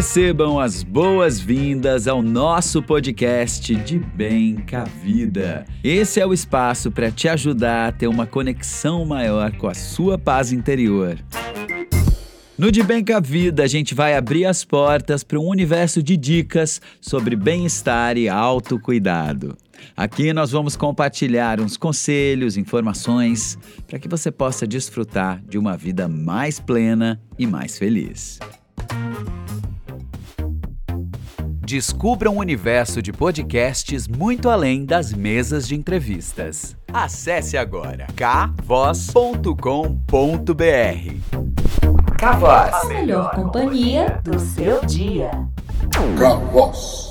Recebam as boas-vindas ao nosso podcast De Bem com a Vida. Esse é o espaço para te ajudar a ter uma conexão maior com a sua paz interior. No De Bem com a Vida, a gente vai abrir as portas para um universo de dicas sobre bem-estar e autocuidado. Aqui nós vamos compartilhar uns conselhos, informações para que você possa desfrutar de uma vida mais plena e mais feliz. Descubra um universo de podcasts muito além das mesas de entrevistas. Acesse agora kvoz.com.br. Cavoz, a melhor companhia do seu dia. Cavoz.